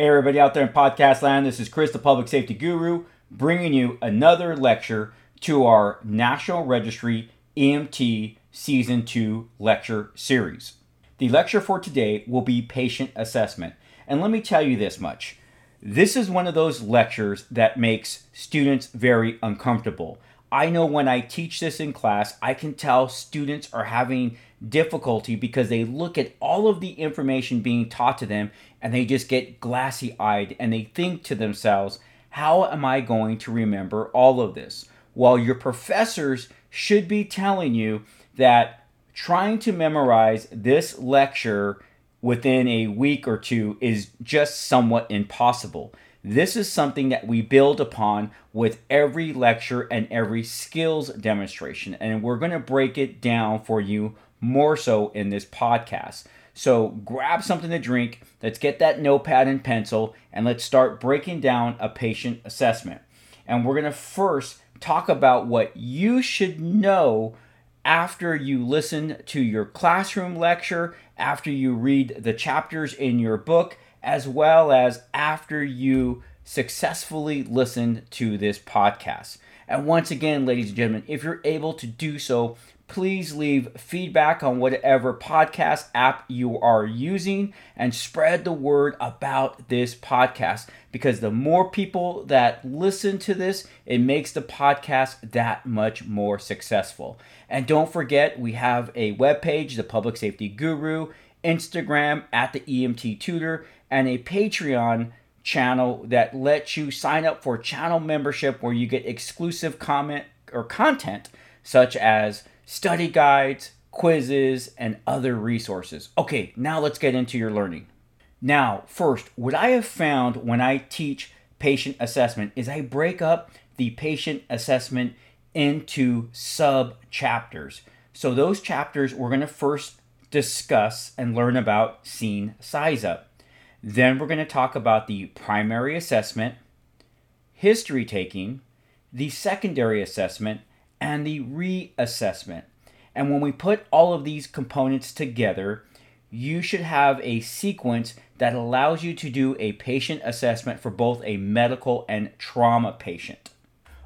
Hey, everybody out there in podcast land, this is Chris, the public safety guru, bringing you another lecture to our National Registry EMT Season 2 lecture series. The lecture for today will be patient assessment. And let me tell you this much this is one of those lectures that makes students very uncomfortable. I know when I teach this in class, I can tell students are having difficulty because they look at all of the information being taught to them and they just get glassy eyed and they think to themselves, how am I going to remember all of this? While your professors should be telling you that trying to memorize this lecture within a week or two is just somewhat impossible. This is something that we build upon with every lecture and every skills demonstration, and we're going to break it down for you more so in this podcast. So grab something to drink, let's get that notepad and pencil, and let's start breaking down a patient assessment. And we're going to first talk about what you should know after you listen to your classroom lecture, after you read the chapters in your book, as well as after you successfully listen to this podcast. And once again, ladies and gentlemen, if you're able to do so, please leave feedback on whatever podcast app you are using and spread the word about this podcast because the more people that listen to this, it makes the podcast that much more successful. And don't forget, we have a webpage, The Public Safety Guru, Instagram at the EMT Tutor, and a Patreon channel that lets you sign up for channel membership where you get exclusive comment or content such as study guides, quizzes, and other resources. Okay, now let's get into your learning. Now, first, what I have found when I teach patient assessment is I break up the patient assessment into sub chapters. So, those chapters we're going to first discuss and learn about scene size up. Then, we're going to talk about the primary assessment, history taking, the secondary assessment, and the reassessment. And when we put all of these components together, you should have a sequence that allows you to do a patient assessment for both a medical and trauma patient.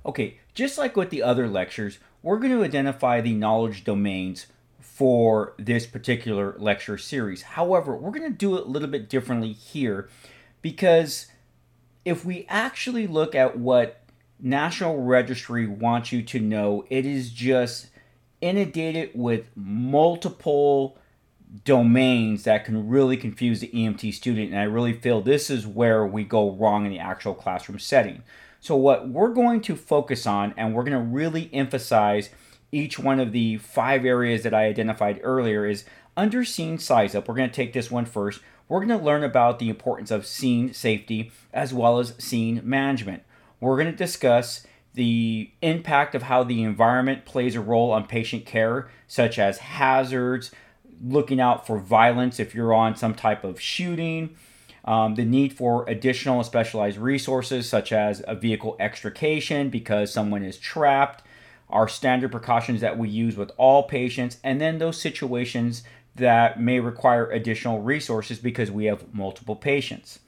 Okay, just like with the other lectures, we're going to identify the knowledge domains for this particular lecture series. However, we're going to do it a little bit differently here because if we actually look at what National Registry wants you to know it is just inundated with multiple domains that can really confuse the EMT student. And I really feel this is where we go wrong in the actual classroom setting. So, what we're going to focus on, and we're going to really emphasize each one of the five areas that I identified earlier, is under scene size up. We're going to take this one first. We're going to learn about the importance of scene safety as well as scene management. We're going to discuss the impact of how the environment plays a role on patient care, such as hazards, looking out for violence if you're on some type of shooting, um, the need for additional specialized resources, such as a vehicle extrication because someone is trapped, our standard precautions that we use with all patients, and then those situations that may require additional resources because we have multiple patients.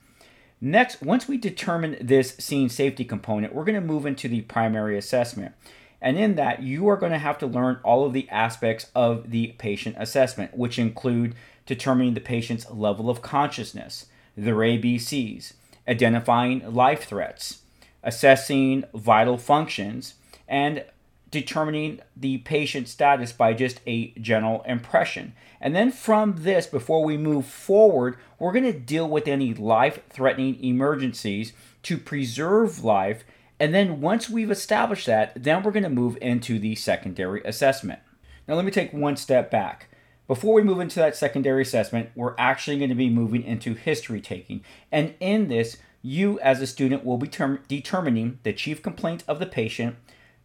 Next, once we determine this scene safety component, we're going to move into the primary assessment. And in that, you are going to have to learn all of the aspects of the patient assessment, which include determining the patient's level of consciousness, their ABCs, identifying life threats, assessing vital functions, and determining the patient status by just a general impression. And then from this, before we move forward, we're going to deal with any life threatening emergencies to preserve life. And then once we've established that, then we're going to move into the secondary assessment. Now, let me take one step back. Before we move into that secondary assessment, we're actually going to be moving into history taking. And in this, you as a student will be term- determining the chief complaint of the patient,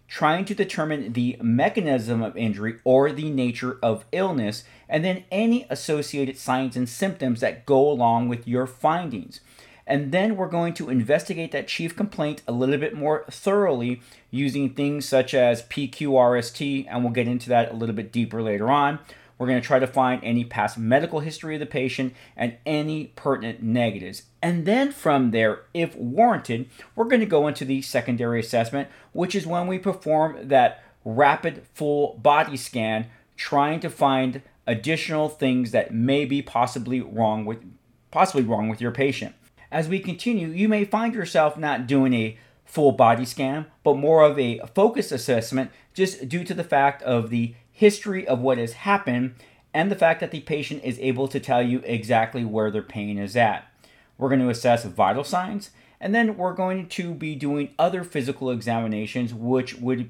trying to determine the mechanism of injury or the nature of illness, and then any associated signs and symptoms that go along with your findings. And then we're going to investigate that chief complaint a little bit more thoroughly using things such as PQRST, and we'll get into that a little bit deeper later on. We're going to try to find any past medical history of the patient and any pertinent negatives. And then from there, if warranted, we're going to go into the secondary assessment, which is when we perform that rapid full body scan trying to find additional things that may be possibly wrong with possibly wrong with your patient. As we continue, you may find yourself not doing a full body scan, but more of a focused assessment just due to the fact of the history of what has happened and the fact that the patient is able to tell you exactly where their pain is at. We're going to assess vital signs and then we're going to be doing other physical examinations which would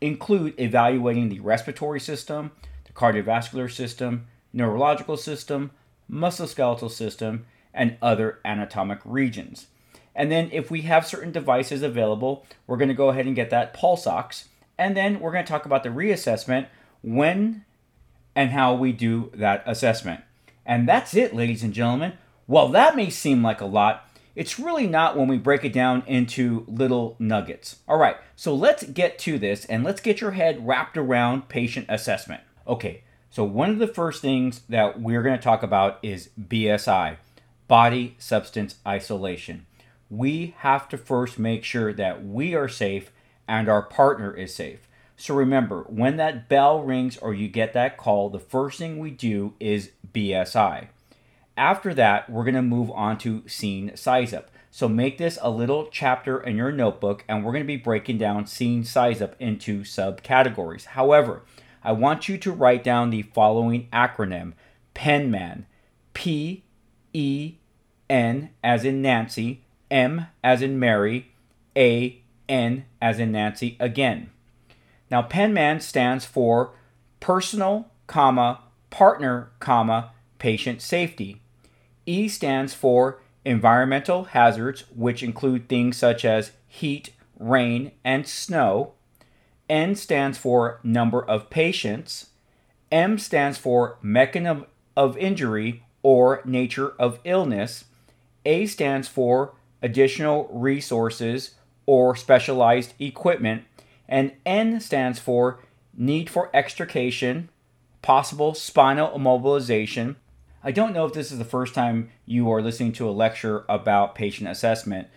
include evaluating the respiratory system, the cardiovascular system, neurological system, musculoskeletal system, and other anatomic regions. And then if we have certain devices available, we're going to go ahead and get that pulse ox. And then we're going to talk about the reassessment, when and how we do that assessment. And that's it, ladies and gentlemen. While that may seem like a lot, it's really not when we break it down into little nuggets. All right, so let's get to this and let's get your head wrapped around patient assessment. Okay, so one of the first things that we're going to talk about is BSI, body substance isolation. We have to first make sure that we are safe and our partner is safe. So remember, when that bell rings or you get that call, the first thing we do is BSI. After that, we're going to move on to scene size up. So make this a little chapter in your notebook, and we're going to be breaking down scene size up into subcategories. However, I want you to write down the following acronym PENMAN. P E N as in Nancy, M as in Mary, A N as in Nancy again. Now, PENMAN stands for Personal, comma, Partner, comma, Patient Safety. E stands for environmental hazards, which include things such as heat, rain, and snow. N stands for number of patients. M stands for mechanism of injury or nature of illness. A stands for additional resources or specialized equipment. And N stands for need for extrication, possible spinal immobilization, I don't know if this is the first time you are listening to a lecture about patient assessment,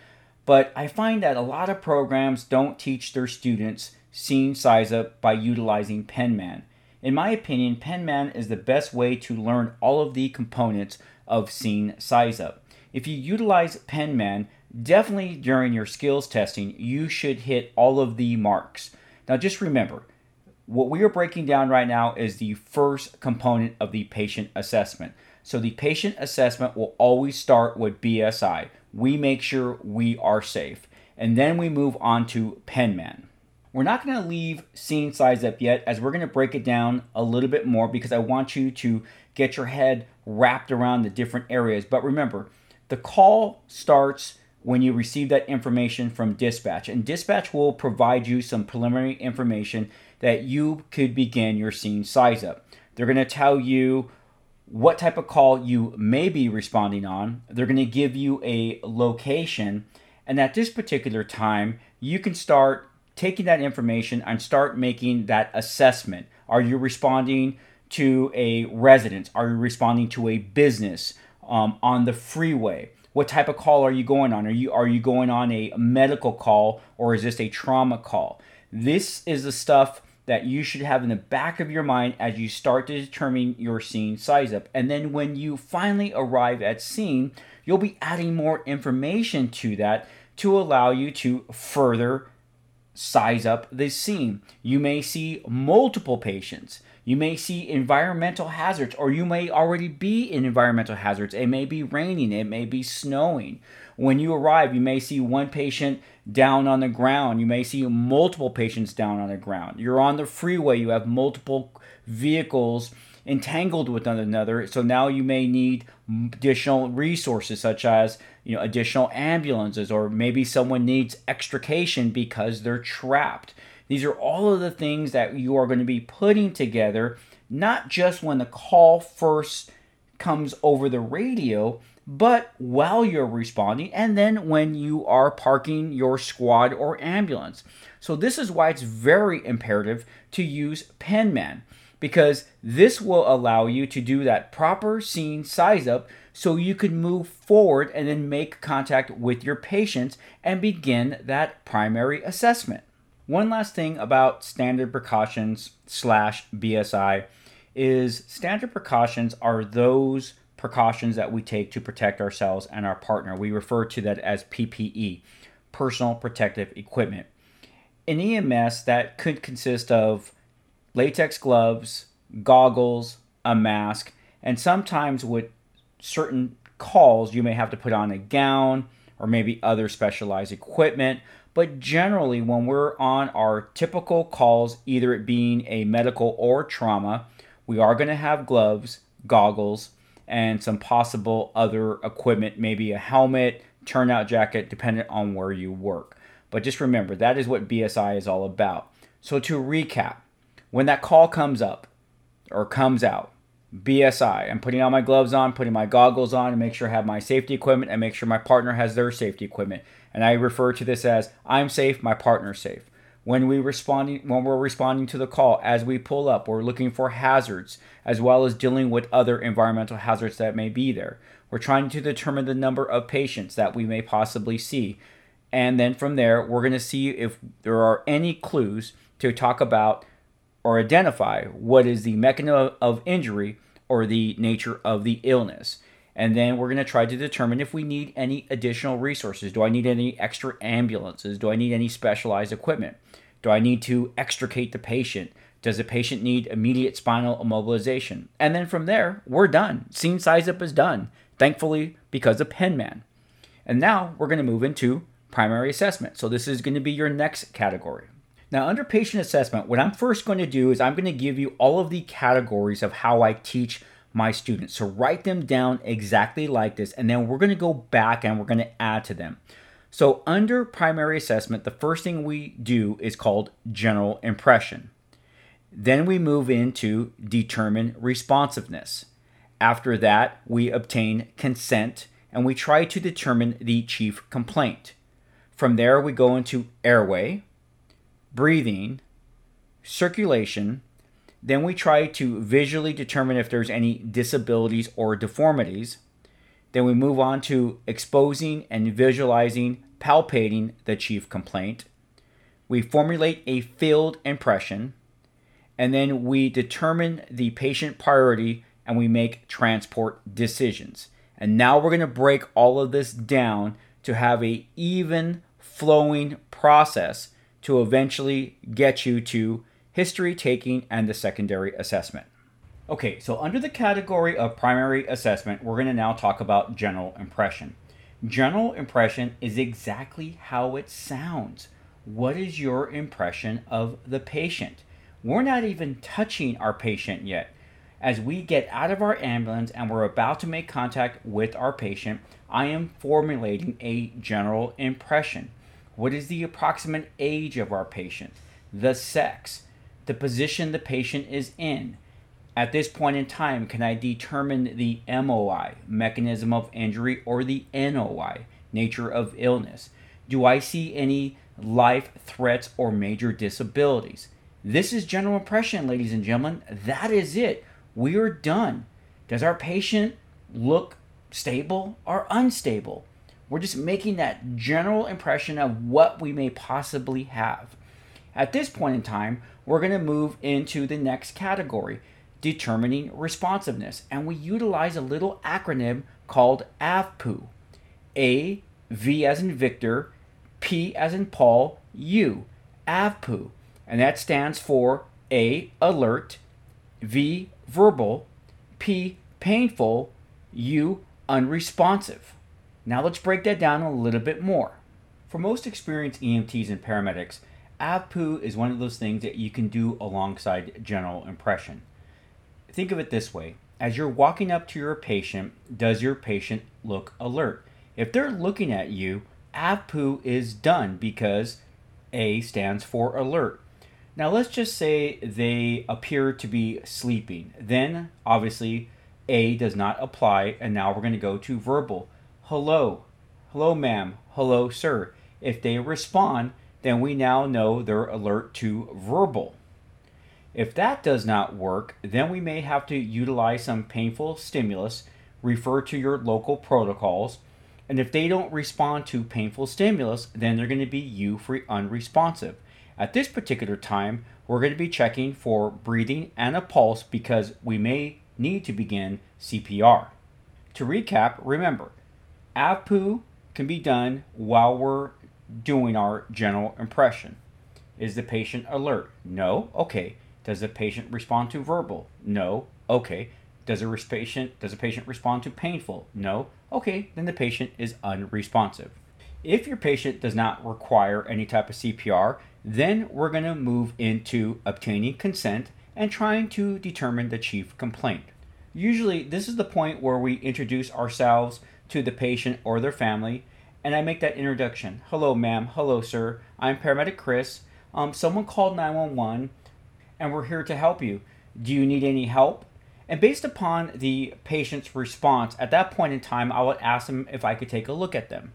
but I find that a lot of programs don't teach their students scene size up by utilizing PENMAN. In my opinion, PENMAN is the best way to learn all of the components of scene size up. If you utilize PENMAN, definitely during your skills testing, you should hit all of the marks. Now, just remember, what we are breaking down right now is the first component of the patient assessment. So the patient assessment will always start with BSI. We make sure we are safe. And then we move on to PENMAN. We're not going to leave scene size up yet as we're going to break it down a little bit more because I want you to get your head wrapped around the different areas. But remember, the call starts when you receive that information from dispatch, and dispatch will provide you some preliminary information that you could begin your scene size up. They're going to tell you what type of call you may be responding on. They're going to give you a location. And at this particular time, you can start taking that information and start making that assessment. Are you responding to a residence? Are you responding to a business um, on the freeway? What type of call are you going on? Are you are you going on a medical call or is this a trauma call? This is the stuff that you should have in the back of your mind as you start to determine your scene size up. And then when you finally arrive at scene, you'll be adding more information to that to allow you to further size up the scene. You may see multiple patients. You may see environmental hazards, or you may already be in environmental hazards. It may be raining, it may be snowing. When you arrive, you may see one patient down on the ground. You may see multiple patients down on the ground. You're on the freeway, you have multiple vehicles entangled with one another. So now you may need additional resources such as, you know, additional ambulances or maybe someone needs extrication because they're trapped. These are all of the things that you are going to be putting together not just when the call first comes over the radio, but while you're responding and then when you are parking your squad or ambulance. So, this is why it's very imperative to use PENMAN. because this will allow you to do that proper scene size up so you can move forward and then make contact with your patients and begin that primary assessment. One last thing about standard precautions slash BSI is standard precautions are those precautions that we take to protect ourselves and our partner. We refer to that as PPE, personal protective equipment. In EMS, that could consist of latex gloves, goggles, a mask, and sometimes with certain calls, you may have to put on a gown or maybe other specialized equipment. But generally, when we're on our typical calls, either it being a medical or trauma, we are going to have gloves, goggles, and some possible other equipment, maybe a helmet, turnout jacket, depending on where you work. But just remember, that is what BSI is all about. So, to recap, when that call comes up or comes out, BSI, I'm putting all my gloves on, putting my goggles on, and make sure I have my safety equipment and make sure my partner has their safety equipment. And I refer to this as I'm safe, my partner's safe. When we responding when we're responding to the call, as we pull up, we're looking for hazards as well as dealing with other environmental hazards that may be there. We're trying to determine the number of patients that we may possibly see and then from there, we're going to see if there are any clues to talk about or identify what is the mechanism of injury or the nature of the illness. And then we're going to try to determine if we need any additional resources. Do I need any extra ambulances? Do I need any specialized equipment? Do I need to extricate the patient? Does the patient need immediate spinal immobilization? And then from there, we're done. Scene size up is done, thankfully, because of PENMAN. And now we're going to move into primary assessment. So this is going to be your next category. Now, under patient assessment, what I'm first going to do is I'm going to give you all of the categories of how I teach my students. So write them down exactly like this, and then we're going to go back and we're going to add to them. So, under primary assessment, the first thing we do is called general impression. Then we move into determine responsiveness. After that, we obtain consent and we try to determine the chief complaint. From there, we go into airway, breathing, circulation. Then we try to visually determine if there's any disabilities or deformities. Then we move on to exposing and visualizing, palpating the chief complaint. We formulate a field impression. And then we determine the patient priority and we make transport decisions. And now we're going to break all of this down to have a even flowing process to eventually get you to history taking and the secondary assessment. Okay, so under the category of primary assessment, we're going to now talk about general impression. General impression is exactly how it sounds. What is your impression of the patient? We're not even touching our patient yet. As we get out of our ambulance and we're about to make contact with our patient, I am formulating a general impression. What is the approximate age of our patient? The sex, the position the patient is in. At this point in time, can I determine the MOI, mechanism of injury, or the NOI, nature of illness? Do I see any life threats or major disabilities? This is general impression, ladies and gentlemen. That is it. We are done. Does our patient look stable or unstable? We're just making that general impression of what we may possibly have. At this point in time, we're going to move into the next category, determining responsiveness. And we utilize a little acronym called AVPU. A, V as in Victor, P as in Paul, U. AVPU. And that stands for A, alert, V, verbal, P, painful, U, unresponsive. Now let's break that down a little bit more. For most experienced EMTs and paramedics, AVPU is one of those things that you can do alongside general impression. Think of it this way as you're walking up to your patient, does your patient look alert? If they're looking at you, AVPU is done because A stands for alert. Now let's just say they appear to be sleeping. Then obviously A does not apply, and now we're going to go to verbal hello, hello, ma'am, hello, sir. If they respond, then we now know they're alert to verbal. If that does not work, then we may have to utilize some painful stimulus, refer to your local protocols, and if they don't respond to painful stimulus, then they're going to be euphory unresponsive. At this particular time, we're going to be checking for breathing and a pulse because we may need to begin CPR. To recap, remember, AVPU can be done while we're doing our general impression. Is the patient alert? No. Okay. Does the patient respond to verbal? No. Okay. Does a patient does a patient respond to painful? No. Okay, then the patient is unresponsive. If your patient does not require any type of CPR, then we're going to move into obtaining consent and trying to determine the chief complaint. Usually, this is the point where we introduce ourselves to the patient or their family, and I make that introduction. Hello, ma'am. Hello, sir. I'm paramedic Chris. Um, someone called 911, and we're here to help you. Do you need any help? And based upon the patient's response, at that point in time, I would ask them if I could take a look at them.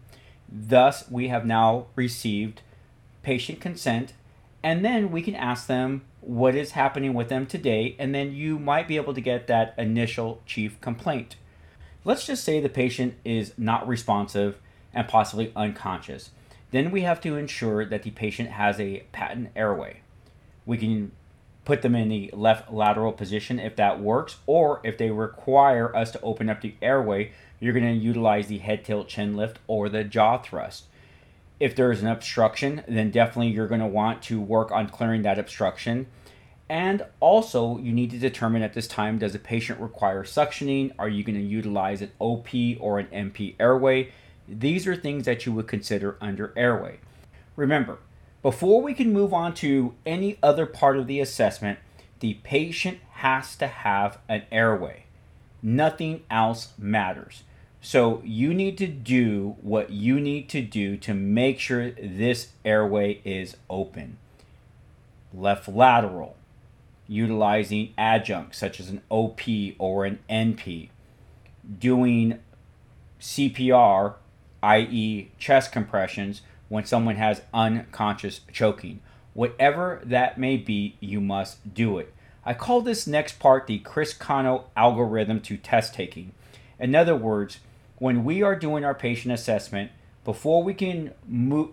Thus, we have now received patient consent, and then we can ask them what is happening with them today, and then you might be able to get that initial chief complaint. Let's just say the patient is not responsive and possibly unconscious. Then we have to ensure that the patient has a patent airway. We can put them in the left lateral position if that works, or if they require us to open up the airway, you're going to utilize the head tilt chin lift or the jaw thrust. If there is an obstruction, then definitely you're going to want to work on clearing that obstruction. And also, you need to determine at this time does the patient require suctioning? Are you going to utilize an OP or an NP airway? These are things that you would consider under airway. Remember, before we can move on to any other part of the assessment, the patient has to have an airway. Nothing else matters. So you need to do what you need to do to make sure this airway is open. Left lateral, utilizing adjuncts such as an OP or an NP, doing CPR, i.e., chest compressions when someone has unconscious choking. Whatever that may be, you must do it. I call this next part the Chris Kano algorithm to test taking. In other words, when we are doing our patient assessment, before we can move,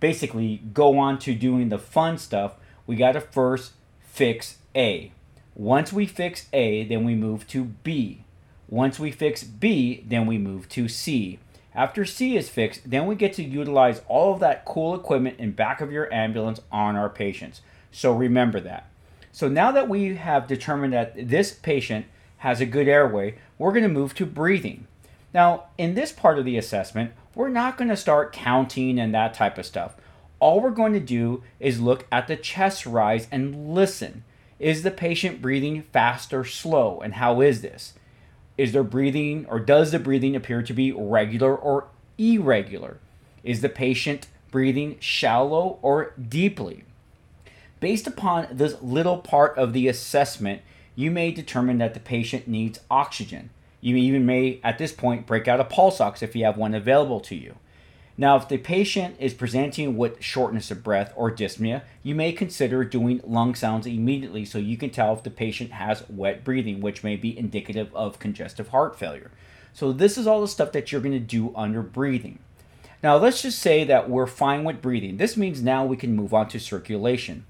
basically go on to doing the fun stuff, we got to first fix A. Once we fix A, then we move to B. Once we fix B, then we move to C. After C is fixed, then we get to utilize all of that cool equipment in back of your ambulance on our patients. So remember that. So now that we have determined that this patient has a good airway, we're going to move to breathing. Now, in this part of the assessment, we're not going to start counting and that type of stuff. All we're going to do is look at the chest rise and listen. Is the patient breathing fast or slow? And how is this? Is their breathing or does the breathing appear to be regular or irregular? Is the patient breathing shallow or deeply? Based upon this little part of the assessment, you may determine that the patient needs oxygen. You even may, at this point, break out a pulse ox if you have one available to you. Now, if the patient is presenting with shortness of breath or dyspnea, you may consider doing lung sounds immediately so you can tell if the patient has wet breathing, which may be indicative of congestive heart failure. So, this is all the stuff that you're going to do under breathing. Now, let's just say that we're fine with breathing. This means now we can move on to circulation.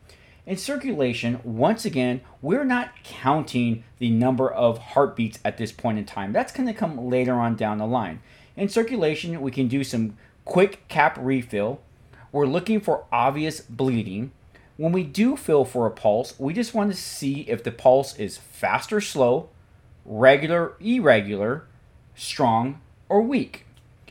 In circulation, once again, we're not counting the number of heartbeats at this point in time. That's going to come later on down the line. In circulation, we can do some quick cap refill. We're looking for obvious bleeding. When we do feel for a pulse, we just want to see if the pulse is fast or slow, regular, irregular, strong, or weak.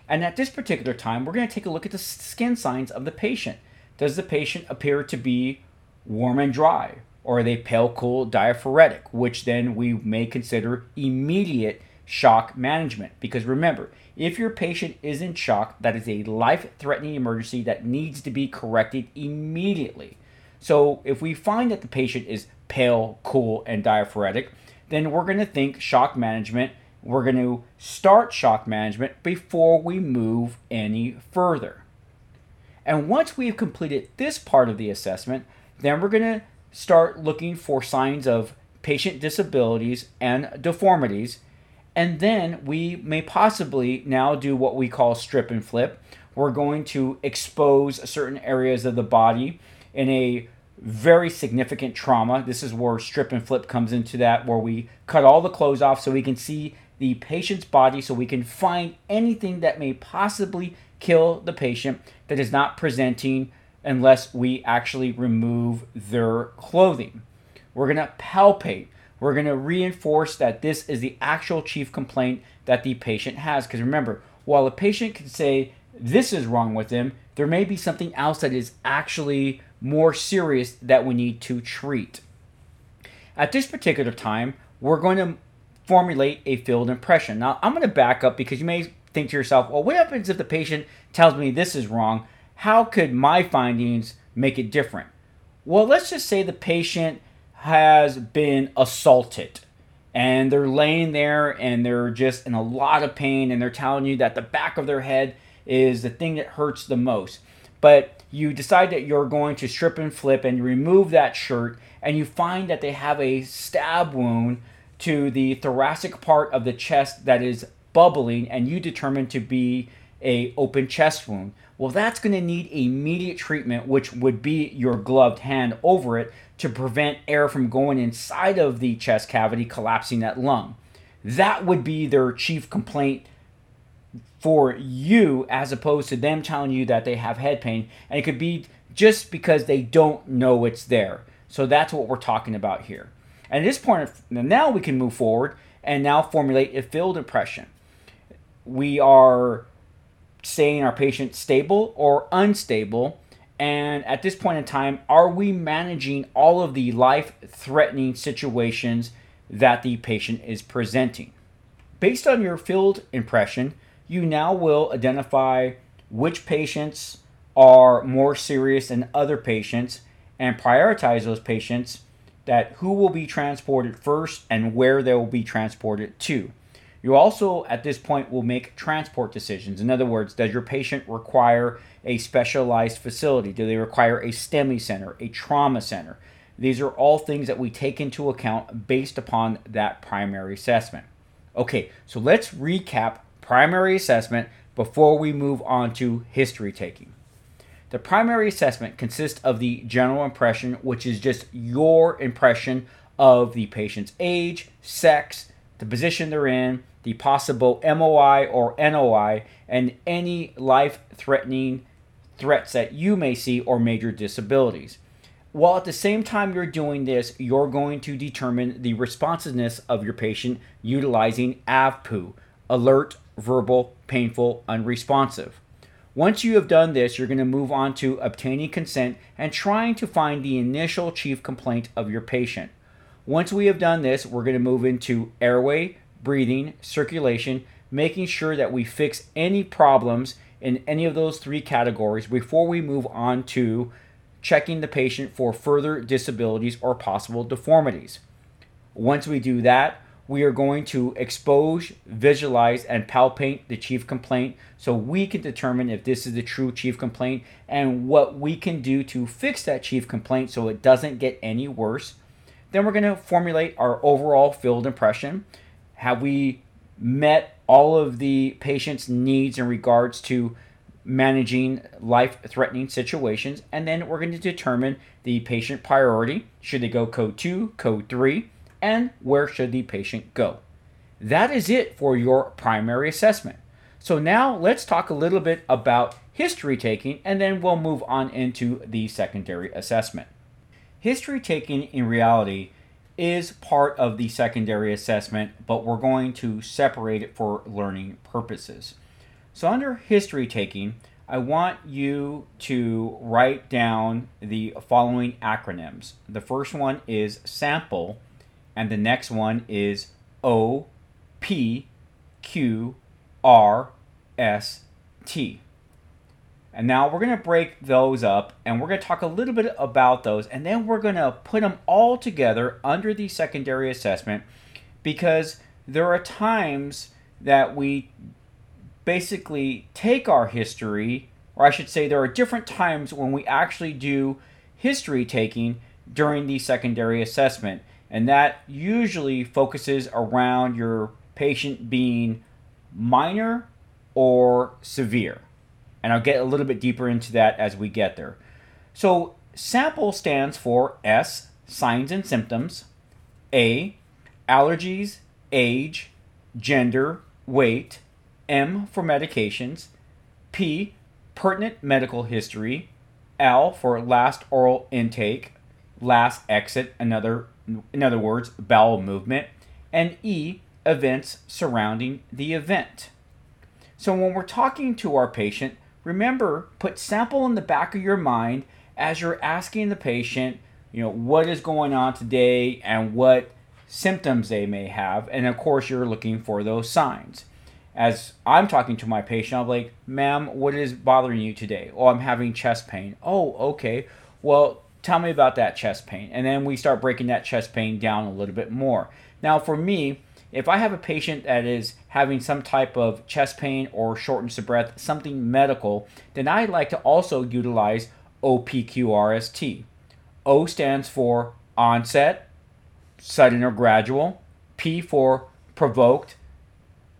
And at this particular time, we're going to take a look at the skin signs of the patient. Does the patient appear to be warm and dry? Or are they pale, cool, diaphoretic, which then we may consider immediate shock management? Because remember, if your patient is in shock, that is a life threatening emergency that needs to be corrected immediately. So, if we find that the patient is pale, cool, and diaphoretic, then we're going to think shock management. We're going to start shock management before we move any further. And once we've completed this part of the assessment, then we're going to start looking for signs of patient disabilities and deformities. And then we may possibly now do what we call strip and flip. We're going to expose certain areas of the body in a very significant trauma. This is where strip and flip comes into that, where we cut all the clothes off so we can see the patient's body so we can find anything that may possibly kill the patient that is not presenting unless we actually remove their clothing. We're going to palpate. We're going to reinforce that this is the actual chief complaint that the patient has. Because remember, while a patient can say this is wrong with them, there may be something else that is actually more serious that we need to treat. At this particular time, we're going to formulate a field impression. Now, I'm going to back up because you may think to yourself, well, what happens if the patient tells me this is wrong? How could my findings make it different? Well, let's just say the patient has been assaulted and they're laying there and they're just in a lot of pain and they're telling you that the back of their head is the thing that hurts the most. But you decide that you're going to strip and flip and you remove that shirt and you find that they have a stab wound to the thoracic part of the chest that is bubbling and you determine to be a open chest wound well that's going to need immediate treatment which would be your gloved hand over it to prevent air from going inside of the chest cavity collapsing that lung. That would be their chief complaint for you as opposed to them telling you that they have head pain. And it could be just because they don't know it's there. So that's what we're talking about here. And at this point now we can move forward and now formulate a field impression. We are saying our patient stable or unstable and at this point in time are we managing all of the life threatening situations that the patient is presenting? Based on your field impression you now will identify which patients are more serious than other patients and prioritize those patients that who will be transported first and where they will be transported to you also, at this point, will make transport decisions. In other words, does your patient require a specialized facility? Do they require a STEMI center, a trauma center? These are all things that we take into account based upon that primary assessment. Okay, so let's recap primary assessment before we move on to history taking. The primary assessment consists of the general impression, which is just your impression of the patient's age, sex, the position they're in, the possible MOI or NOI, and any life threatening threats that you may see or major disabilities. While at the same time you're doing this, you're going to determine the responsiveness of your patient utilizing AVPU alert, verbal, painful, unresponsive. Once you have done this, you're going to move on to obtaining consent and trying to find the initial chief complaint of your patient. Once we have done this, we're going to move into airway, breathing, circulation, making sure that we fix any problems in any of those three categories before we move on to checking the patient for further disabilities or possible deformities. Once we do that, we are going to expose, visualize, and palpate the chief complaint so we can determine if this is the true chief complaint and what we can do to fix that chief complaint so it doesn't get any worse. Then we're going to formulate our overall field impression. Have we met all of the patient's needs in regards to managing life threatening situations? And then we're going to determine the patient priority. Should they go code 2, code 3, and where should the patient go? That is it for your primary assessment. So now let's talk a little bit about history taking and then we'll move on into the secondary assessment. History taking in reality is part of the secondary assessment, but we're going to separate it for learning purposes. So, under history taking, I want you to write down the following acronyms. The first one is SAMPLE, and the next one is O P Q R S T. And now we're going to break those up and we're going to talk a little bit about those and then we're going to put them all together under the secondary assessment because there are times that we basically take our history, or I should say, there are different times when we actually do history taking during the secondary assessment. And that usually focuses around your patient being minor or severe. And I'll get a little bit deeper into that as we get there. So, SAMPLE stands for S, signs and symptoms, A, allergies, age, gender, weight, M for medications, P, pertinent medical history, L for last oral intake, last exit, another in other words, bowel movement, and E, events surrounding the event. So when we're talking to our patient, remember put SAMPLE in the back of your mind as you're asking the patient, you know, what is going on today and what symptoms they may have, and of course you're looking for those signs. As I'm talking to my patient, I'm like, ma'am, what is bothering you today? Oh, I'm having chest pain. Oh, okay. Well, tell me about that chest pain. And then we start breaking that chest pain down a little bit more. Now, for me, if I have a patient that is having some type of chest pain or shortness of breath, something medical, then I like to also utilize OPQRST. O stands for onset, sudden or gradual. P for provoked,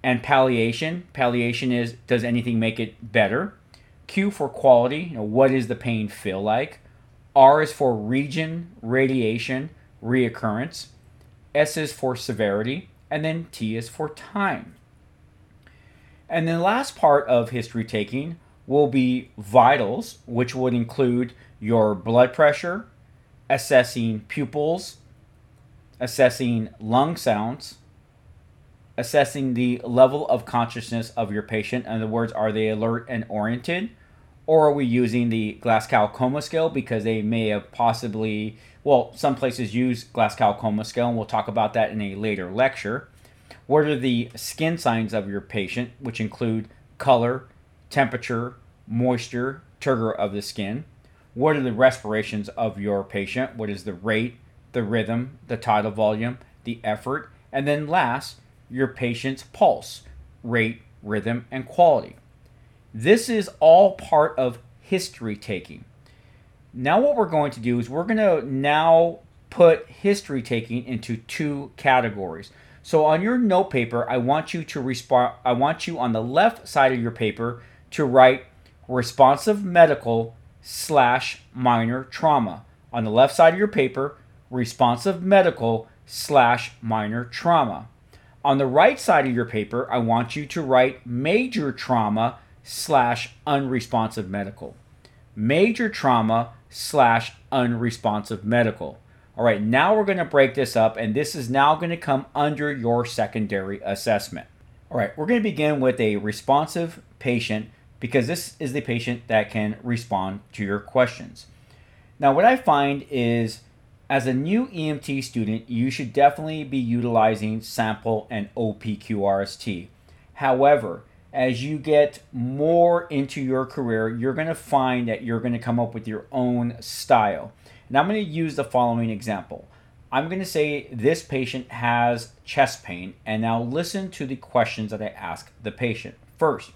and palliation. Palliation is does anything make it better? Q for quality, you know, what does the pain feel like? R is for region, radiation, reoccurrence. S is for severity, and then T is for time. And the last part of history taking will be vitals, which would include your blood pressure, assessing pupils, assessing lung sounds, assessing the level of consciousness of your patient. In other words, are they alert and oriented? Or are we using the Glasgow Coma Scale because they may have possibly, well, some places use Glasgow Coma Scale, and we'll talk about that in a later lecture. What are the skin signs of your patient, which include color, temperature, moisture, turgor of the skin? What are the respirations of your patient? What is the rate, the rhythm, the tidal volume, the effort? And then last, your patient's pulse, rate, rhythm, and quality. This is all part of history taking. Now, what we're going to do is we're going to now put history taking into two categories. So, on your note paper, I want you to respond. I want you on the left side of your paper to write responsive medical slash minor trauma. On the left side of your paper, responsive medical slash minor trauma. On the right side of your paper, I want you to write major trauma slash unresponsive medical. Major trauma slash unresponsive medical. All right, now we're going to break this up, and this is now going to come under your secondary assessment. All right, we're going to begin with a responsive patient because this is the patient that can respond to your questions. Now, what I find is as a new EMT student, you should definitely be utilizing SAMPLE and OPQRST. However, as you get more into your career, you're going to find that you're going to come up with your own style. And I'm going to use the following example. I'm going to say this patient has chest pain, and now listen to the questions that I ask the patient. First,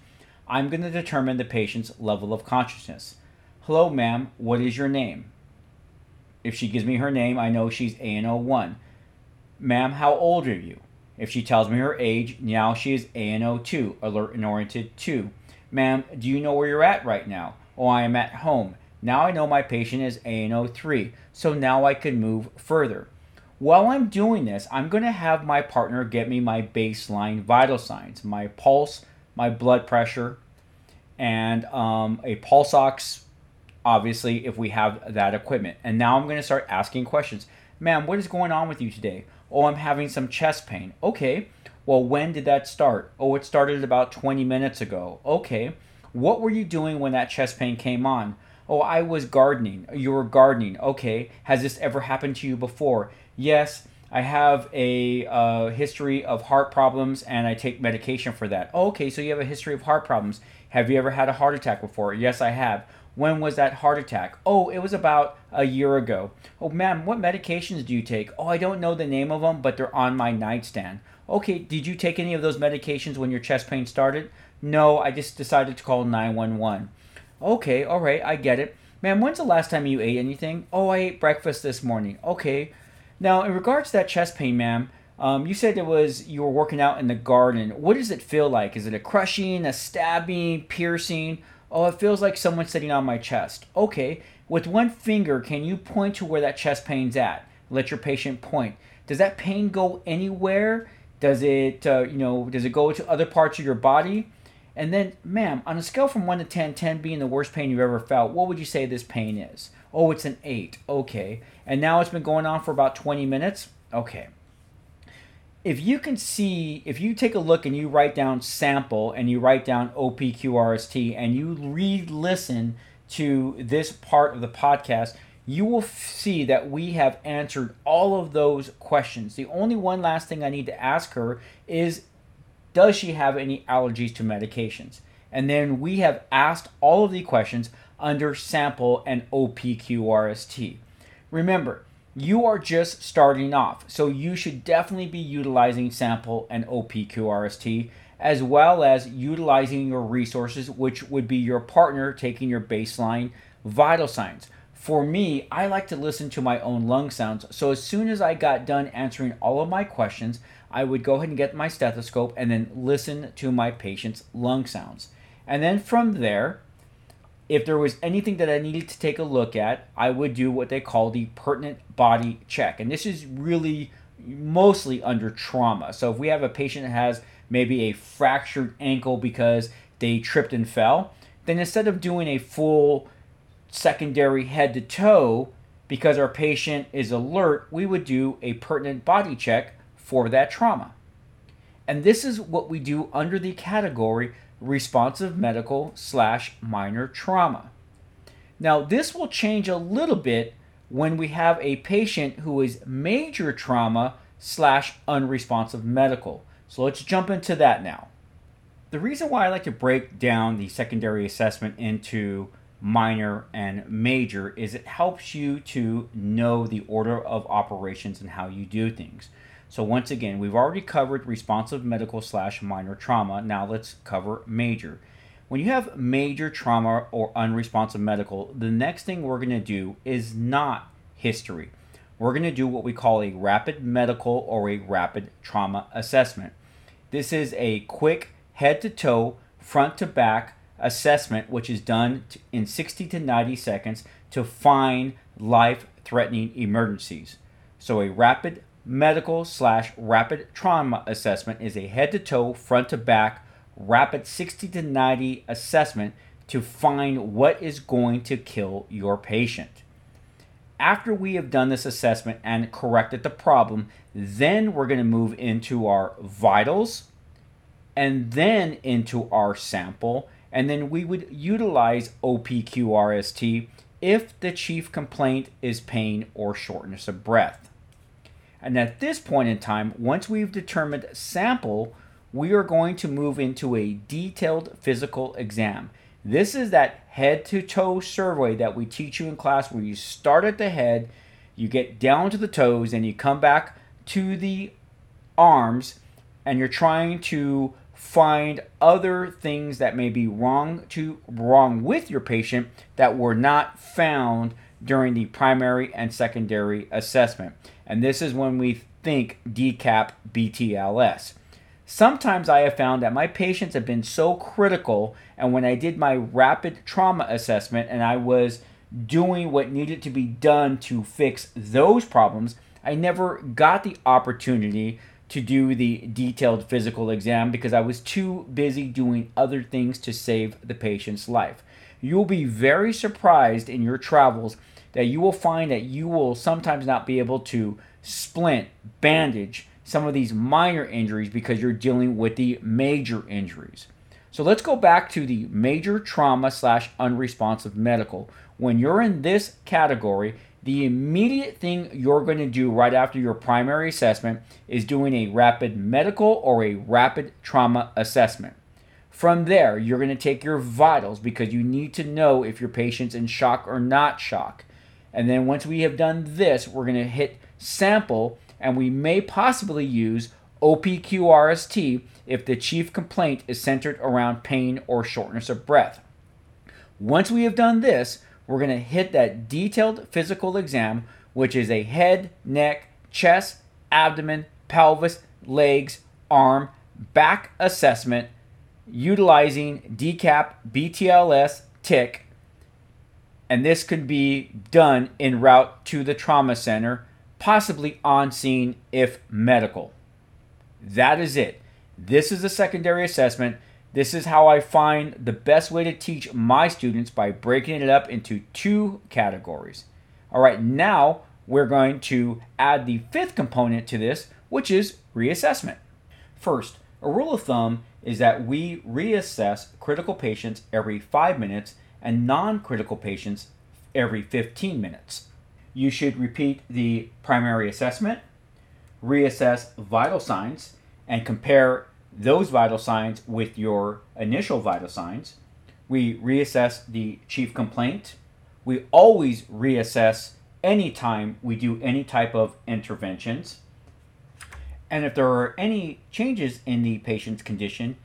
I'm going to determine the patient's level of consciousness. Hello, ma'am, what is your name? If she gives me her name, I know she's A ANO1. Ma'am, how old are you? If she tells me her age, now she is ANO2, alert and oriented 2. Ma'am, do you know where you're at right now? Oh, I am at home. Now I know my patient is ANO3, so now I can move further. While I'm doing this, I'm going to have my partner get me my baseline vital signs, my pulse, my blood pressure, and um, a pulse ox obviously, if we have that equipment. And now I'm going to start asking questions. Ma'am, what is going on with you today? Oh, I'm having some chest pain. Okay. Well, when did that start? Oh, it started about 20 minutes ago. Okay. What were you doing when that chest pain came on? Oh, I was gardening. You were gardening. Okay. Has this ever happened to you before? Yes. I have a uh, history of heart problems and I take medication for that. okay, so you have a history of heart problems. Have you ever had a heart attack before? Yes, I have. When was that heart attack? Oh, it was about a year ago. Oh, ma'am, what medications do you take? Oh, I don't know the name of them, but they're on my nightstand. Okay, did you take any of those medications when your chest pain started? No, I just decided to call 911. Okay, all right, I get it. Ma'am, when's the last time you ate anything? Oh, I ate breakfast this morning. Okay. Now, in regards to that chest pain, ma'am, um, you said it was you were working out in the garden. What does it feel like? Is it a crushing, a stabbing, piercing? Oh, it feels like someone sitting on my chest. Okay. With one finger, can you point to where that chest pain's at? Let your patient point. Does that pain go anywhere? Does it, uh, you know, does it go to other parts of your body? And then, ma'am, on a scale from 1 to 10, 10 being the worst pain you've ever felt, what would you say this pain is? Oh, it's an 8. Okay. And now it's been going on for about 20 minutes? Okay. If you can see, if you take a look and you write down SAMPLE and you write down OPQRST and you re listen to this part of the podcast, you will see that we have answered all of those questions. The only one last thing I need to ask her is does she have any allergies to medications? And then we have asked all of the questions under SAMPLE and OPQRST. Remember, you are just starting off, so you should definitely be utilizing SAMPLE and OPQRST as well as utilizing your resources, which would be your partner taking your baseline vital signs. For me, I like to listen to my own lung sounds, so as soon as I got done answering all of my questions, I would go ahead and get my stethoscope and then listen to my patient's lung sounds. And then from there, if there was anything that I needed to take a look at, I would do what they call the pertinent body check. And this is really mostly under trauma. So if we have a patient that has maybe a fractured ankle because they tripped and fell, then instead of doing a full secondary head to toe because our patient is alert, we would do a pertinent body check for that trauma. And this is what we do under the category responsive medical slash minor trauma. Now, this will change a little bit when we have a patient who is major trauma slash unresponsive medical. So let's jump into that now. The reason why I like to break down the secondary assessment into minor and major is it helps you to know the order of operations and how you do things. So once again, we've already covered responsive medical slash minor trauma. Now let's cover major. When you have major trauma or unresponsive medical, the next thing we're going to do is not history. We're going to do what we call a rapid medical or a rapid trauma assessment. This is a quick head to toe, front to back assessment, which is done in 60 to 90 seconds to find life threatening emergencies. So, a rapid medical slash rapid trauma assessment is a head to toe, front to back, rapid 60 to 90 assessment to find what is going to kill your patient. After we have done this assessment and corrected the problem, then we're going to move into our vitals and then into our SAMPLE. And then we would utilize OPQRST if the chief complaint is pain or shortness of breath. And at this point in time, once we've determined SAMPLE, we are going to move into a detailed physical exam. This is that head to toe survey that we teach you in class where you start at the head, you get down to the toes, and you come back to the arms, and you're trying to find other things that may be wrong to wrong with your patient that were not found during the primary and secondary assessment. And this is when we think DCAP BTLS. Sometimes I have found that my patients have been so critical, and when I did my rapid trauma assessment and I was doing what needed to be done to fix those problems, I never got the opportunity to do the detailed physical exam because I was too busy doing other things to save the patient's life. You'll be very surprised in your travels that you will find that you will sometimes not be able to splint, bandage some of these minor injuries because you're dealing with the major injuries. So let's go back to the major trauma slash unresponsive medical. When you're in this category, the immediate thing you're going to do right after your primary assessment is doing a rapid medical or a rapid trauma assessment. From there, you're going to take your vitals because you need to know if your patient's in shock or not shock. And then once we have done this, we're going to hit SAMPLE and we may possibly use OPQRST if the chief complaint is centered around pain or shortness of breath. Once we have done this, we're going to hit that detailed physical exam, which is a head, neck, chest, abdomen, pelvis, legs, arm, back assessment utilizing DCAP BTLS TIC. And this could be done en route to the trauma center, possibly on scene if medical. That is it. This is a secondary assessment. This is how I find the best way to teach my students by breaking it up into two categories. All right, now we're going to add the fifth component to this, which is reassessment. First, a rule of thumb is that we reassess critical patients every five minutes and non critical patients every 15 minutes. You should repeat the primary assessment, reassess vital signs, and compare those vital signs with your initial vital signs. We reassess the chief complaint. We always reassess anytime we do any type of interventions. And if there are any changes in the patient's condition,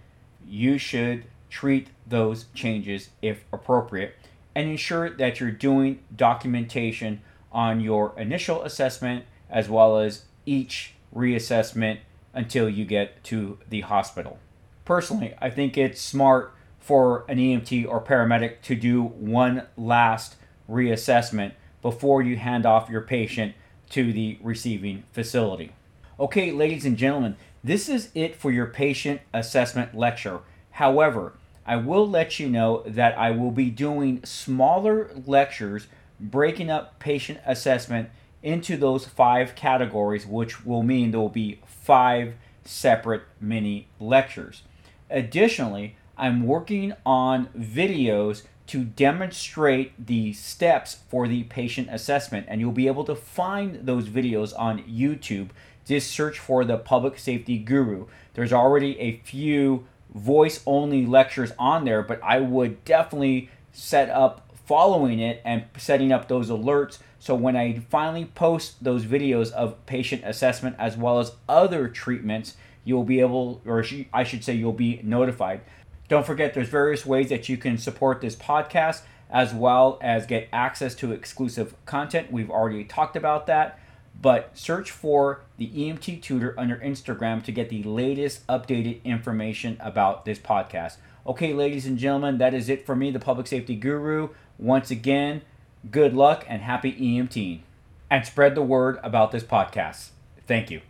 you should treat those changes if appropriate and ensure that you're doing documentation on your initial assessment as well as each reassessment until you get to the hospital. Personally, I think it's smart for an EMT or paramedic to do one last reassessment before you hand off your patient to the receiving facility. Okay, ladies and gentlemen, this is it for your patient assessment lecture. However, I will let you know that I will be doing smaller lectures breaking up patient assessment into those five categories, which will mean there will be five separate mini lectures. Additionally, I'm working on videos to demonstrate the steps for the patient assessment, and you'll be able to find those videos on YouTube. Just search for the Public Safety Guru. There's already a few voice only lectures on there, but I would definitely set up following it and setting up those alerts so when I finally post those videos of patient assessment as well as other treatments, you'll be able, or I should say, you'll be notified. Don't forget, there's various ways that you can support this podcast as well as get access to exclusive content. We've already talked about that. But search for the EMT Tutor under Instagram to get the latest updated information about this podcast. Okay, ladies and gentlemen, that is it for me, the Public Safety Guru. Once again, Good luck and happy EMT. And spread the word about this podcast. Thank you.